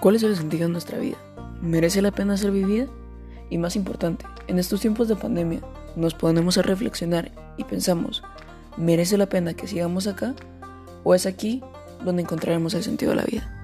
¿Cuál es el sentido de nuestra vida? ¿Merece la pena ser vivida? Y más importante, en estos tiempos de pandemia nos ponemos a reflexionar y pensamos, ¿merece la pena que sigamos acá? ¿O es aquí donde encontraremos el sentido de la vida?